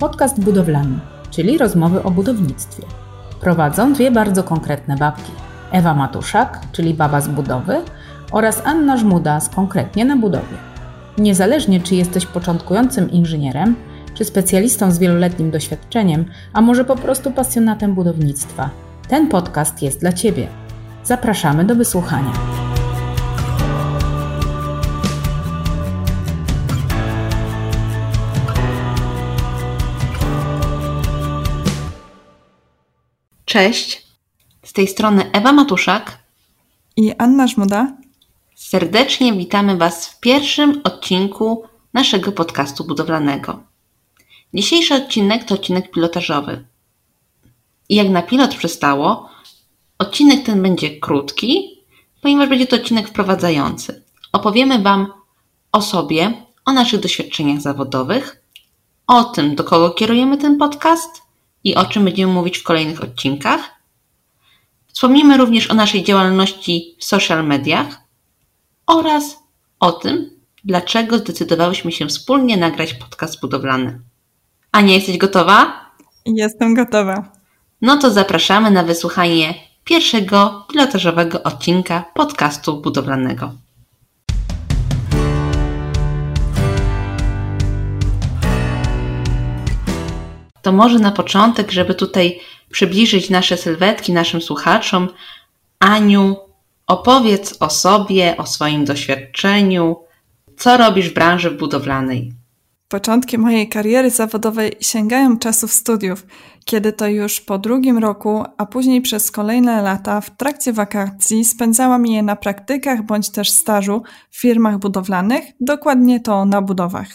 podcast budowlany, czyli rozmowy o budownictwie. Prowadzą dwie bardzo konkretne babki. Ewa Matuszak, czyli baba z budowy oraz Anna Żmuda z konkretnie na budowie. Niezależnie czy jesteś początkującym inżynierem, czy specjalistą z wieloletnim doświadczeniem, a może po prostu pasjonatem budownictwa, ten podcast jest dla Ciebie. Zapraszamy do wysłuchania. Cześć, z tej strony Ewa Matuszak i Anna Żmuda. Serdecznie witamy Was w pierwszym odcinku naszego podcastu budowlanego. Dzisiejszy odcinek to odcinek pilotażowy. I jak na pilot przystało, odcinek ten będzie krótki, ponieważ będzie to odcinek wprowadzający. Opowiemy Wam o sobie, o naszych doświadczeniach zawodowych, o tym, do kogo kierujemy ten podcast i o czym będziemy mówić w kolejnych odcinkach. Wspomnimy również o naszej działalności w social mediach oraz o tym, dlaczego zdecydowałyśmy się wspólnie nagrać podcast budowlany. Ania, jesteś gotowa? Jestem gotowa. No to zapraszamy na wysłuchanie pierwszego pilotażowego odcinka podcastu budowlanego. To może na początek, żeby tutaj przybliżyć nasze sylwetki naszym słuchaczom, Aniu, opowiedz o sobie, o swoim doświadczeniu, co robisz w branży budowlanej. Początki mojej kariery zawodowej sięgają czasów studiów, kiedy to już po drugim roku, a później przez kolejne lata w trakcie wakacji spędzałam je na praktykach bądź też stażu w firmach budowlanych, dokładnie to na budowach.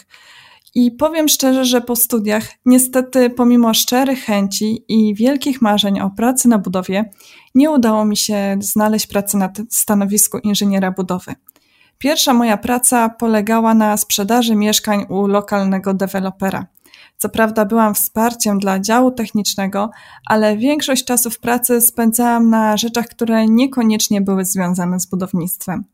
I powiem szczerze, że po studiach, niestety, pomimo szczerych chęci i wielkich marzeń o pracy na budowie, nie udało mi się znaleźć pracy na stanowisku inżyniera budowy. Pierwsza moja praca polegała na sprzedaży mieszkań u lokalnego dewelopera. Co prawda byłam wsparciem dla działu technicznego, ale większość czasu w pracy spędzałam na rzeczach, które niekoniecznie były związane z budownictwem.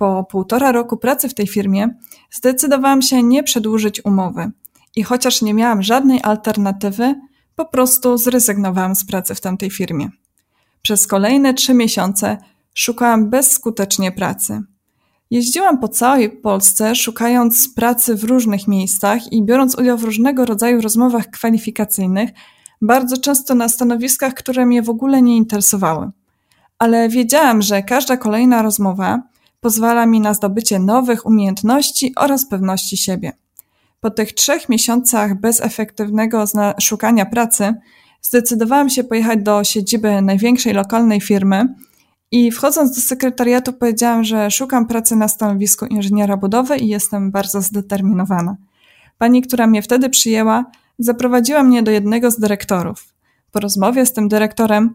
Po półtora roku pracy w tej firmie zdecydowałam się nie przedłużyć umowy i chociaż nie miałam żadnej alternatywy, po prostu zrezygnowałam z pracy w tamtej firmie. Przez kolejne trzy miesiące szukałam bezskutecznie pracy. Jeździłam po całej Polsce, szukając pracy w różnych miejscach i biorąc udział w różnego rodzaju rozmowach kwalifikacyjnych, bardzo często na stanowiskach, które mnie w ogóle nie interesowały. Ale wiedziałam, że każda kolejna rozmowa pozwala mi na zdobycie nowych umiejętności oraz pewności siebie. Po tych trzech miesiącach bez efektywnego szukania pracy, zdecydowałam się pojechać do siedziby największej lokalnej firmy i wchodząc do sekretariatu powiedziałam, że szukam pracy na stanowisku inżyniera budowy i jestem bardzo zdeterminowana. Pani, która mnie wtedy przyjęła, zaprowadziła mnie do jednego z dyrektorów. Po rozmowie z tym dyrektorem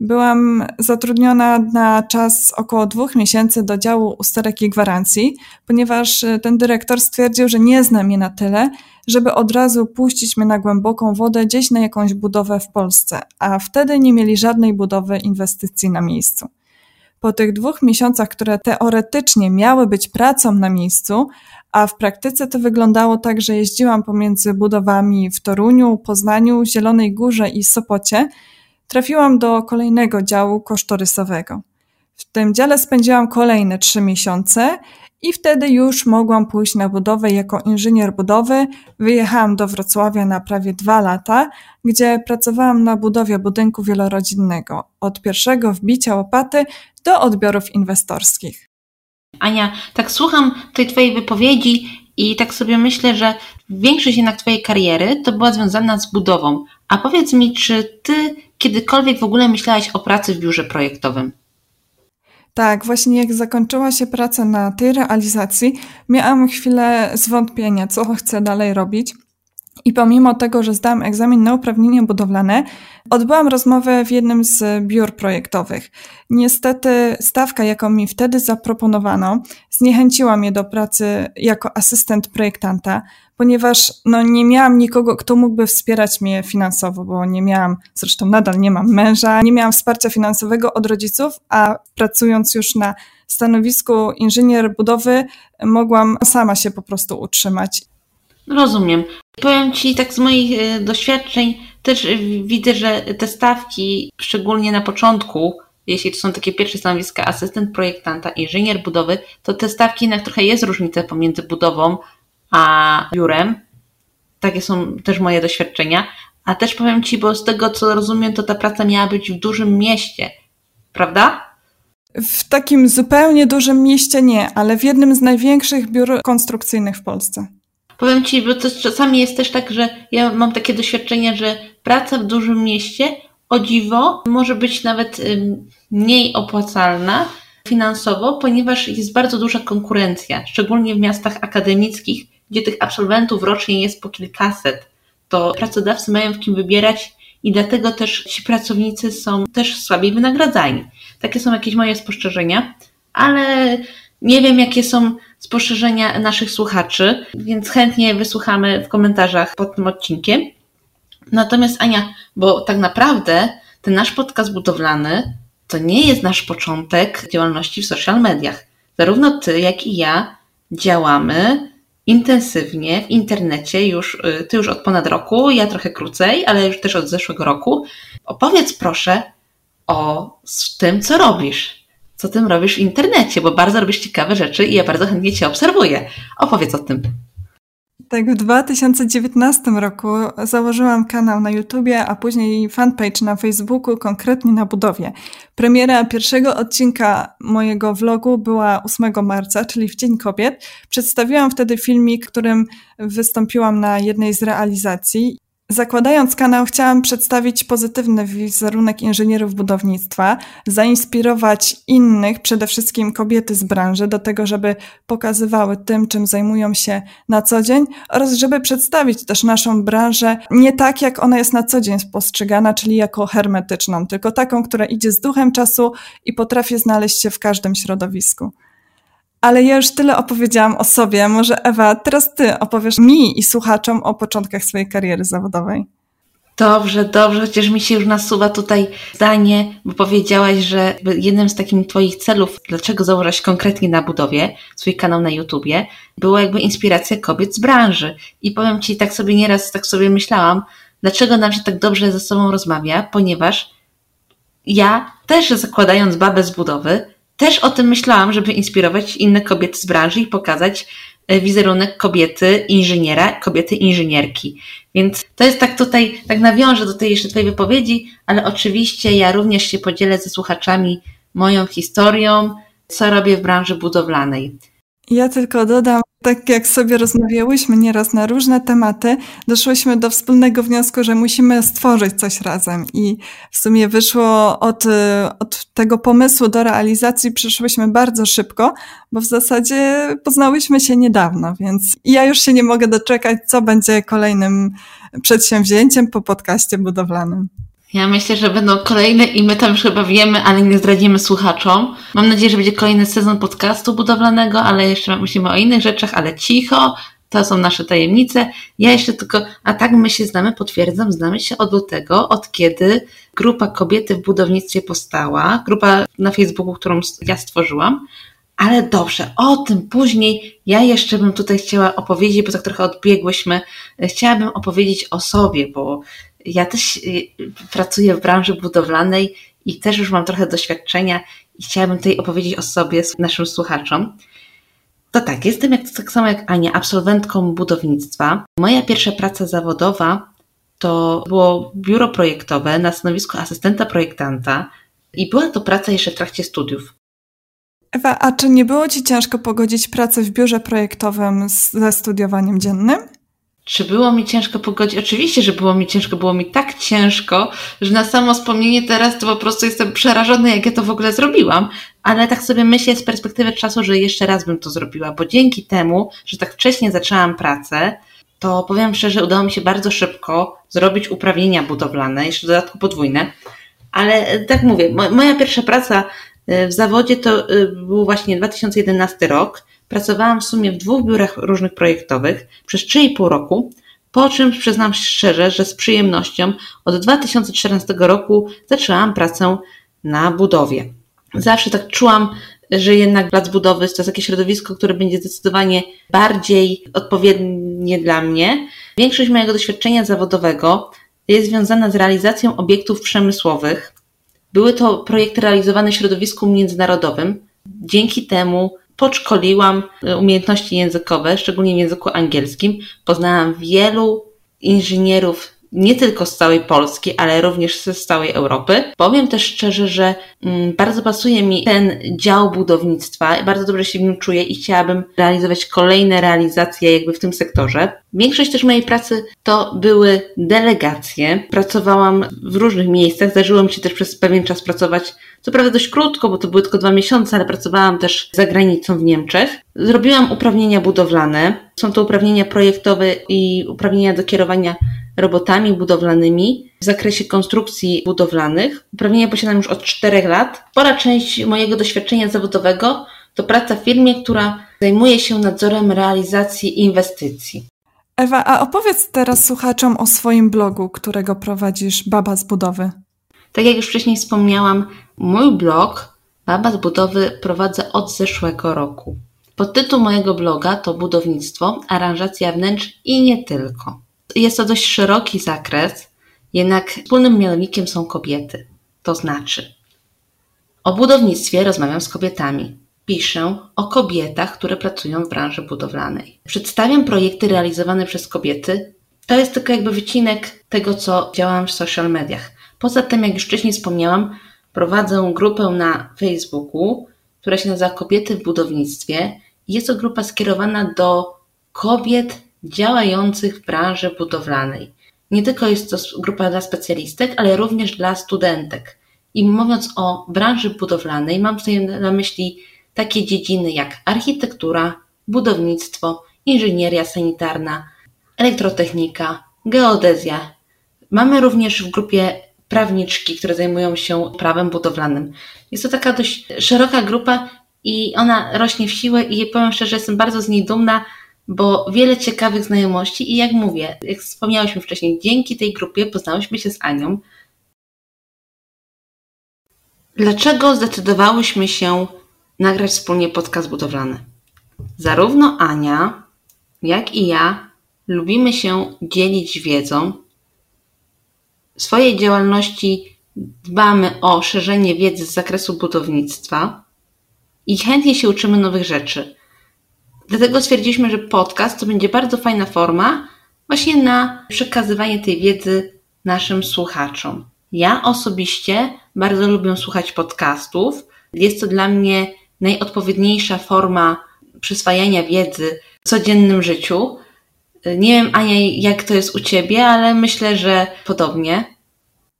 Byłam zatrudniona na czas około dwóch miesięcy do działu usterek i gwarancji, ponieważ e, ten dyrektor stwierdził, że nie zna mnie na tyle, żeby od razu puścić mnie na głęboką wodę gdzieś na jakąś budowę w Polsce, a wtedy nie mieli żadnej budowy inwestycji na miejscu. Po tych dwóch miesiącach, które teoretycznie miały być pracą na miejscu, a w praktyce to wyglądało tak, że jeździłam pomiędzy budowami w Toruniu, Poznaniu, Zielonej Górze i Sopocie, trafiłam do kolejnego działu kosztorysowego. W tym dziale spędziłam kolejne trzy miesiące i wtedy już mogłam pójść na budowę jako inżynier budowy. Wyjechałam do Wrocławia na prawie dwa lata, gdzie pracowałam na budowie budynku wielorodzinnego, od pierwszego wbicia łopaty do odbiorów inwestorskich. Ania, tak słucham tej Twojej wypowiedzi i tak sobie myślę, że większość jednak Twojej kariery to była związana z budową. A powiedz mi, czy Ty kiedykolwiek w ogóle myślałaś o pracy w biurze projektowym? Tak, właśnie jak zakończyła się praca na tej realizacji, miałam chwilę zwątpienia, co chcę dalej robić. I pomimo tego, że zdałam egzamin na uprawnienie budowlane, odbyłam rozmowę w jednym z biur projektowych. Niestety stawka, jaką mi wtedy zaproponowano, zniechęciła mnie do pracy jako asystent projektanta, ponieważ no, nie miałam nikogo, kto mógłby wspierać mnie finansowo, bo nie miałam, zresztą nadal nie mam męża, nie miałam wsparcia finansowego od rodziców, a pracując już na stanowisku inżynier budowy, mogłam sama się po prostu utrzymać. Rozumiem. Powiem Ci tak z moich e, doświadczeń, też widzę, że te stawki, szczególnie na początku, jeśli to są takie pierwsze stanowiska asystent projektanta, inżynier budowy, to te stawki jednak trochę jest różnica pomiędzy budową a biurem. Takie są też moje doświadczenia. A też powiem Ci, bo z tego co rozumiem, to ta praca miała być w dużym mieście, prawda? W takim zupełnie dużym mieście nie, ale w jednym z największych biur konstrukcyjnych w Polsce. Powiem Ci, bo to czasami jest też tak, że ja mam takie doświadczenie, że praca w dużym mieście o dziwo może być nawet mniej opłacalna finansowo, ponieważ jest bardzo duża konkurencja, szczególnie w miastach akademickich, gdzie tych absolwentów rocznie jest po kilkaset. To pracodawcy mają w kim wybierać i dlatego też ci pracownicy są też słabiej wynagradzani. Takie są jakieś moje spostrzeżenia, ale nie wiem, jakie są spostrzeżenia naszych słuchaczy, więc chętnie wysłuchamy w komentarzach pod tym odcinkiem. Natomiast Ania, bo tak naprawdę ten nasz podcast budowlany to nie jest nasz początek działalności w social mediach. Zarówno ty, jak i ja działamy intensywnie w internecie już, ty już od ponad roku, ja trochę krócej, ale już też od zeszłego roku. Opowiedz proszę o tym, co robisz. Co tym robisz w internecie, bo bardzo robisz ciekawe rzeczy i ja bardzo chętnie Cię obserwuję. Opowiedz o tym. Tak, w 2019 roku założyłam kanał na YouTubie, a później fanpage na Facebooku, konkretnie na budowie. Premiera pierwszego odcinka mojego vlogu była 8 marca, czyli w Dzień Kobiet. Przedstawiłam wtedy filmik, którym wystąpiłam na jednej z realizacji Zakładając kanał, chciałam przedstawić pozytywny wizerunek inżynierów budownictwa, zainspirować innych, przede wszystkim kobiety z branży, do tego, żeby pokazywały tym, czym zajmują się na co dzień oraz żeby przedstawić też naszą branżę nie tak, jak ona jest na co dzień postrzegana, czyli jako hermetyczną, tylko taką, która idzie z duchem czasu i potrafi znaleźć się w każdym środowisku. Ale ja już tyle opowiedziałam o sobie. Może Ewa, teraz ty opowiesz mi i słuchaczom o początkach swojej kariery zawodowej. Dobrze, dobrze, chociaż mi się już nasuwa tutaj zdanie, bo powiedziałaś, że jednym z takich Twoich celów, dlaczego założyłaś konkretnie na budowie swój kanał na YouTubie, była jakby inspiracja kobiet z branży. I powiem Ci, tak sobie nieraz, tak sobie myślałam, dlaczego nam się tak dobrze ze sobą rozmawia, ponieważ ja też zakładając babę z budowy, też o tym myślałam, żeby inspirować inne kobiety z branży i pokazać e, wizerunek kobiety inżyniera, kobiety inżynierki. Więc to jest tak tutaj, tak nawiążę do tej jeszcze Twojej wypowiedzi, ale oczywiście ja również się podzielę ze słuchaczami moją historią, co robię w branży budowlanej. Ja tylko dodam, tak jak sobie rozmawiałyśmy nieraz na różne tematy, doszłyśmy do wspólnego wniosku, że musimy stworzyć coś razem. I w sumie wyszło od, od tego pomysłu do realizacji, przyszłyśmy bardzo szybko, bo w zasadzie poznałyśmy się niedawno, więc ja już się nie mogę doczekać, co będzie kolejnym przedsięwzięciem po podcaście budowlanym. Ja myślę, że będą kolejne i my tam już chyba wiemy, ale nie zdradzimy słuchaczom. Mam nadzieję, że będzie kolejny sezon podcastu budowlanego, ale jeszcze musimy o innych rzeczach, ale cicho. To są nasze tajemnice. Ja jeszcze tylko, a tak my się znamy, potwierdzam, znamy się od lutego, od kiedy grupa Kobiety w budownictwie powstała. Grupa na Facebooku, którą ja stworzyłam. Ale dobrze, o tym później. Ja jeszcze bym tutaj chciała opowiedzieć, bo tak trochę odbiegłyśmy. Chciałabym opowiedzieć o sobie, bo ja też y, pracuję w branży budowlanej i też już mam trochę doświadczenia i chciałabym tutaj opowiedzieć o sobie naszym słuchaczom. To tak, jestem jak, tak samo jak Ania, absolwentką budownictwa. Moja pierwsza praca zawodowa to było biuro projektowe na stanowisku asystenta projektanta i była to praca jeszcze w trakcie studiów. Ewa, a czy nie było Ci ciężko pogodzić pracę w biurze projektowym ze studiowaniem dziennym? Czy było mi ciężko pogodzić? Oczywiście, że było mi ciężko. Było mi tak ciężko, że na samo wspomnienie teraz to po prostu jestem przerażona, jak ja to w ogóle zrobiłam. Ale tak sobie myślę z perspektywy czasu, że jeszcze raz bym to zrobiła, bo dzięki temu, że tak wcześnie zaczęłam pracę, to powiem szczerze, udało mi się bardzo szybko zrobić uprawnienia budowlane, jeszcze w dodatku podwójne. Ale e, tak mówię, moja pierwsza praca e, w zawodzie to e, był właśnie 2011 rok Pracowałam w sumie w dwóch biurach różnych projektowych przez 3,5 roku, po czym przyznam szczerze, że z przyjemnością od 2014 roku zaczęłam pracę na budowie. Zawsze tak czułam, że jednak plac budowy to jest takie środowisko, które będzie zdecydowanie bardziej odpowiednie nie dla mnie. Większość mojego doświadczenia zawodowego jest związana z realizacją obiektów przemysłowych. Były to projekty realizowane w środowisku międzynarodowym. Dzięki temu podszkoliłam umiejętności językowe, szczególnie w języku angielskim. Poznałam wielu inżynierów nie tylko z całej Polski, ale również z całej Europy. Powiem też szczerze, że mm, bardzo pasuje mi ten dział budownictwa, bardzo dobrze się w nim czuję i chciałabym realizować kolejne realizacje jakby w tym sektorze. Większość też mojej pracy to były delegacje. Pracowałam w różnych miejscach, zdarzyło mi się też przez pewien czas pracować co prawda dość krótko, bo to były tylko dwa miesiące, ale pracowałam też za granicą w Niemczech. Zrobiłam uprawnienia budowlane. Są to uprawnienia projektowe i uprawnienia do kierowania robotami budowlanymi w zakresie konstrukcji budowlanych. Uprawnienia posiadam już od czterech lat. Spora część mojego doświadczenia zawodowego to praca w firmie, która zajmuje się nadzorem realizacji inwestycji. Ewa, a opowiedz teraz słuchaczom o swoim blogu, którego prowadzisz Baba z Budowy. Tak jak już wcześniej wspomniałam, mój blog Baba z Budowy prowadzę od zeszłego roku. Podtytuł mojego bloga to Budownictwo, aranżacja wnętrz i nie tylko. Jest to dość szeroki zakres, jednak wspólnym mianownikiem są kobiety. To znaczy, o budownictwie rozmawiam z kobietami. Piszę o kobietach, które pracują w branży budowlanej. Przedstawiam projekty realizowane przez kobiety. To jest tylko jakby wycinek tego, co działam w social mediach. Poza tym, jak już wcześniej wspomniałam, prowadzę grupę na Facebooku, która się nazywa Kobiety w Budownictwie. Jest to grupa skierowana do kobiet działających w branży budowlanej. Nie tylko jest to grupa dla specjalistek, ale również dla studentek. I mówiąc o branży budowlanej, mam tutaj na myśli takie dziedziny jak architektura, budownictwo, inżynieria sanitarna, elektrotechnika, geodezja. Mamy również w grupie prawniczki, które zajmują się prawem budowlanym. Jest to taka dość szeroka grupa i ona rośnie w siłę i powiem szczerze, jestem bardzo z niej dumna, bo wiele ciekawych znajomości i jak mówię, jak wspomniałyśmy wcześniej, dzięki tej grupie poznałyśmy się z Anią. Dlaczego zdecydowałyśmy się nagrać wspólnie podcast budowlany? Zarówno Ania, jak i ja lubimy się dzielić wiedzą. W swojej działalności dbamy o szerzenie wiedzy z zakresu budownictwa i chętnie się uczymy nowych rzeczy. Dlatego stwierdziliśmy, że podcast to będzie bardzo fajna forma właśnie na przekazywanie tej wiedzy naszym słuchaczom. Ja osobiście bardzo lubię słuchać podcastów. Jest to dla mnie najodpowiedniejsza forma przyswajania wiedzy w codziennym życiu. Nie wiem, Ania, jak to jest u Ciebie, ale myślę, że podobnie.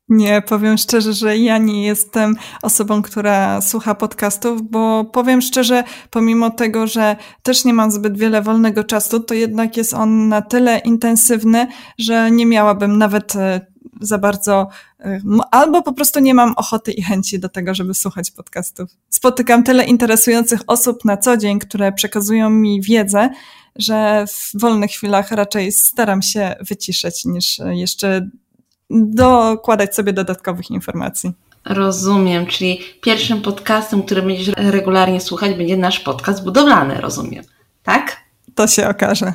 Nie, powiem szczerze, że ja nie jestem osobą, która słucha podcastów, bo powiem szczerze, pomimo tego, że też nie mam zbyt wiele wolnego czasu, to jednak jest on na tyle intensywny, że nie miałabym nawet e, za bardzo, e, albo po prostu nie mam ochoty i chęci do tego, żeby słuchać podcastów. Spotykam tyle interesujących osób na co dzień, które przekazują mi wiedzę, że w wolnych chwilach raczej staram się wyciszeć niż jeszcze dokładać sobie dodatkowych informacji. Rozumiem, czyli pierwszym podcastem, który będziesz regularnie słuchać, będzie nasz podcast budowlany, rozumiem. Tak? To się okaże.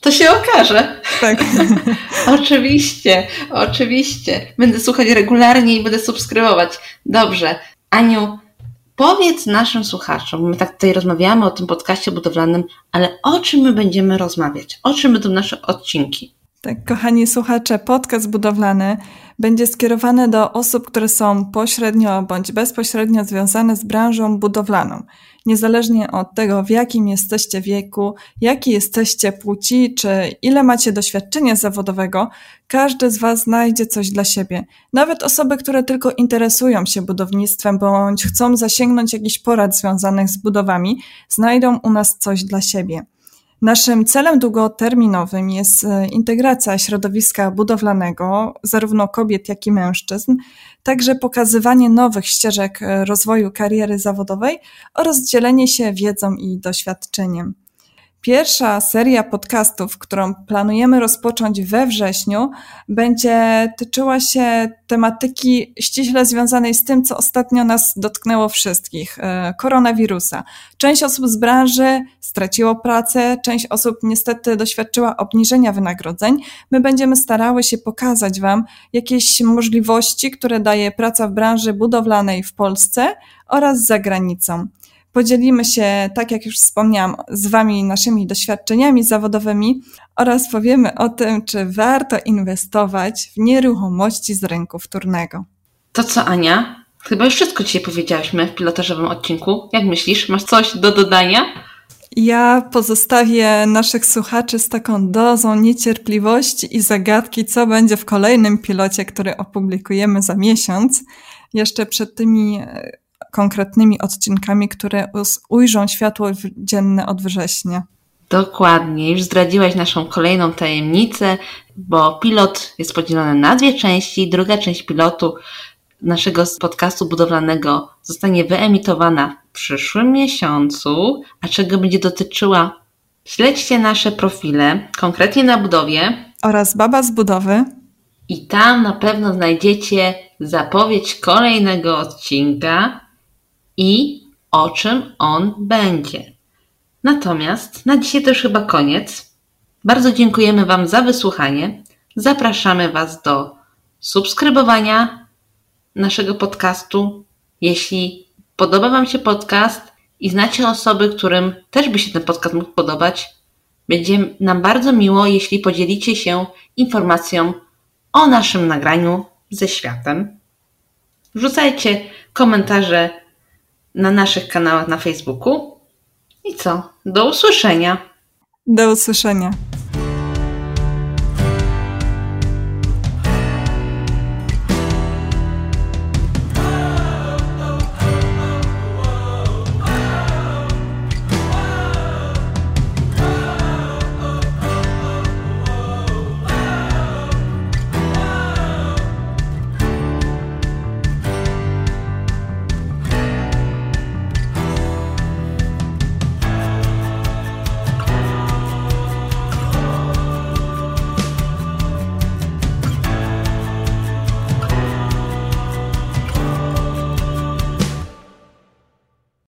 To się okaże. Tak. oczywiście, oczywiście. Będę słuchać regularnie i będę subskrybować. Dobrze. Aniu, powiedz naszym słuchaczom, my tak tutaj rozmawiamy o tym podcaście budowlanym, ale o czym my będziemy rozmawiać? O czym będą nasze odcinki? Tak, kochani słuchacze, podcast budowlany będzie skierowany do osób, które są pośrednio bądź bezpośrednio związane z branżą budowlaną. Niezależnie od tego, w jakim jesteście wieku, jaki jesteście płci, czy ile macie doświadczenia zawodowego, każdy z Was znajdzie coś dla siebie. Nawet osoby, które tylko interesują się budownictwem bądź chcą zasięgnąć jakichś porad związanych z budowami, znajdą u nas coś dla siebie. Naszym celem długoterminowym jest e, integracja środowiska budowlanego, zarówno kobiet, jak i mężczyzn, także pokazywanie nowych ścieżek e, rozwoju kariery zawodowej oraz dzielenie się wiedzą i doświadczeniem. Pierwsza seria podcastów, którą planujemy rozpocząć we wrześniu, będzie tyczyła się tematyki ściśle związanej z tym, co ostatnio nas dotknęło wszystkich e, koronawirusa. Część osób z branży straciło pracę, część osób niestety doświadczyła obniżenia wynagrodzeń. My będziemy starały się pokazać Wam jakieś możliwości, które daje praca w branży budowlanej w Polsce oraz za granicą. Podzielimy się, tak jak już wspomniałam, z Wami naszymi doświadczeniami zawodowymi oraz powiemy o tym, czy warto inwestować w nieruchomości z rynku wtórnego. To co, Ania? Chyba już wszystko dzisiaj powiedziałyśmy w pilotażowym odcinku. Jak myślisz? Masz coś do dodania? Ja pozostawię naszych słuchaczy z taką dozą niecierpliwości i zagadki, co będzie w kolejnym pilocie, który opublikujemy za miesiąc. Jeszcze przed tymi konkretnymi odcinkami, które ujrzą światło dzienne od września. Dokładnie, już zdradziłaś naszą kolejną tajemnicę, bo pilot jest podzielony na dwie części. Druga część pilotu naszego podcastu budowlanego zostanie wyemitowana w przyszłym miesiącu. A czego będzie dotyczyła? Śledźcie nasze profile, konkretnie na budowie. Oraz Baba z budowy. I tam na pewno znajdziecie zapowiedź kolejnego odcinka i o czym on będzie. Natomiast na dzisiaj to już chyba koniec. Bardzo dziękujemy Wam za wysłuchanie. Zapraszamy Was do subskrybowania naszego podcastu. Jeśli podoba Wam się podcast i znacie osoby, którym też by się ten podcast mógł podobać, będzie nam bardzo miło, jeśli podzielicie się informacją o naszym nagraniu ze światem. Wrzucajcie komentarze na naszych kanałach na Facebooku. I co? Do usłyszenia. Do usłyszenia.